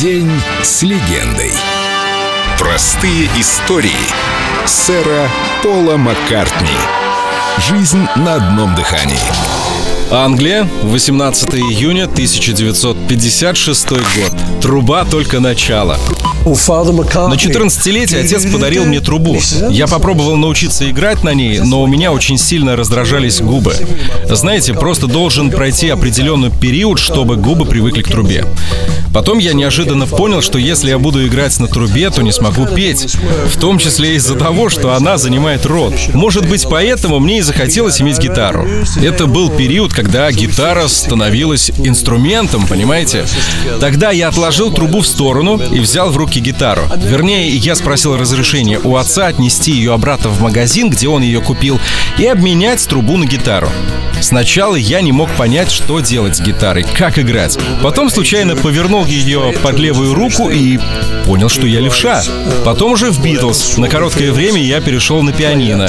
День с легендой. Простые истории сэра Пола Маккартни. Жизнь на одном дыхании. Англия, 18 июня 1956 год. Труба только начало. На 14-летие отец подарил мне трубу. Я попробовал научиться играть на ней, но у меня очень сильно раздражались губы. Знаете, просто должен пройти определенный период, чтобы губы привыкли к трубе. Потом я неожиданно понял, что если я буду играть на трубе, то не смогу петь. В том числе из-за того, что она занимает рот. Может быть, поэтому мне и захотелось иметь гитару. Это был период, когда гитара становилась инструментом, понимаете? Тогда я отложил трубу в сторону и взял в руки гитару. Вернее, я спросил разрешения у отца отнести ее обратно в магазин, где он ее купил, и обменять трубу на гитару. Сначала я не мог понять, что делать с гитарой, как играть. Потом случайно повернул ее под левую руку и понял, что я левша. Потом уже в Битлз. На короткое время я перешел на пианино.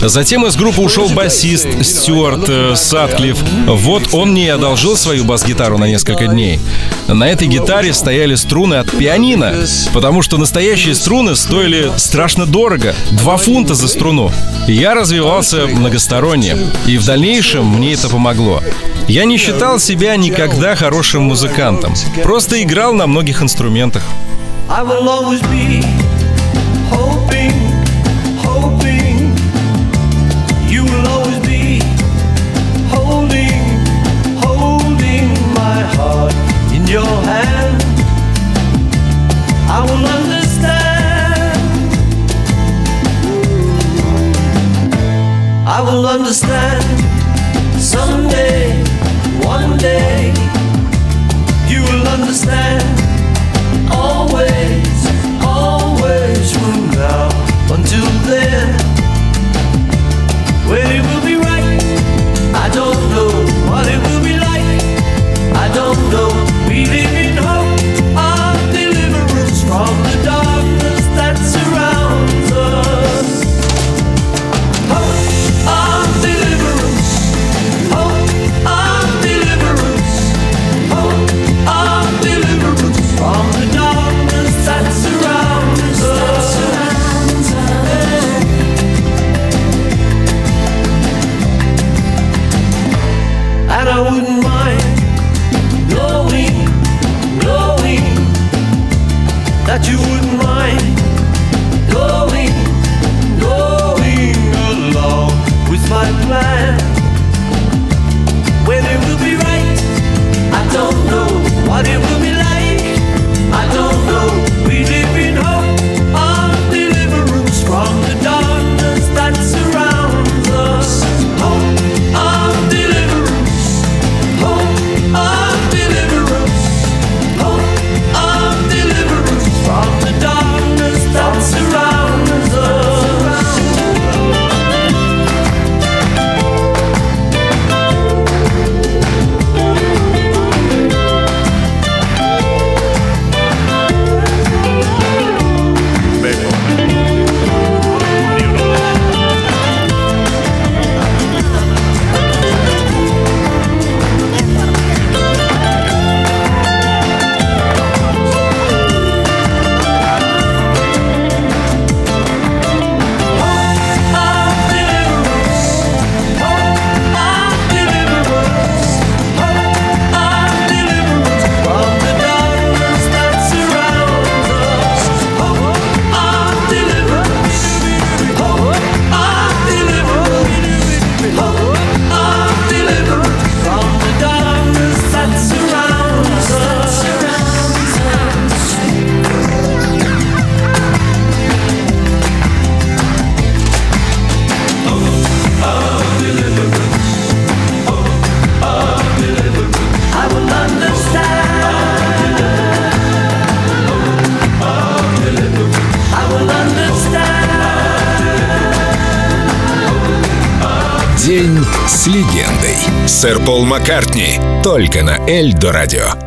Затем из группы ушел басист Стюарт э, Садклифф. Вот он мне одолжил свою бас-гитару на несколько дней. На этой гитаре стояли струны от пианино, потому что настоящие струны стоили страшно дорого. Два фунта за струну. Я развивался многосторонне, и в дальнейшем мне это помогло. Я не считал себя никогда хорошим музыкантом. Просто играл на многих инструментах. I will always be hoping, understand someday, one day. You will understand always, always from now until then. When it will be right, I don't know what it will be like. I don't know. We And I wouldn't mind. Knowing, knowing that you wouldn't mind День с легендой. Сэр Пол Маккартни. Только на Эльдо радио.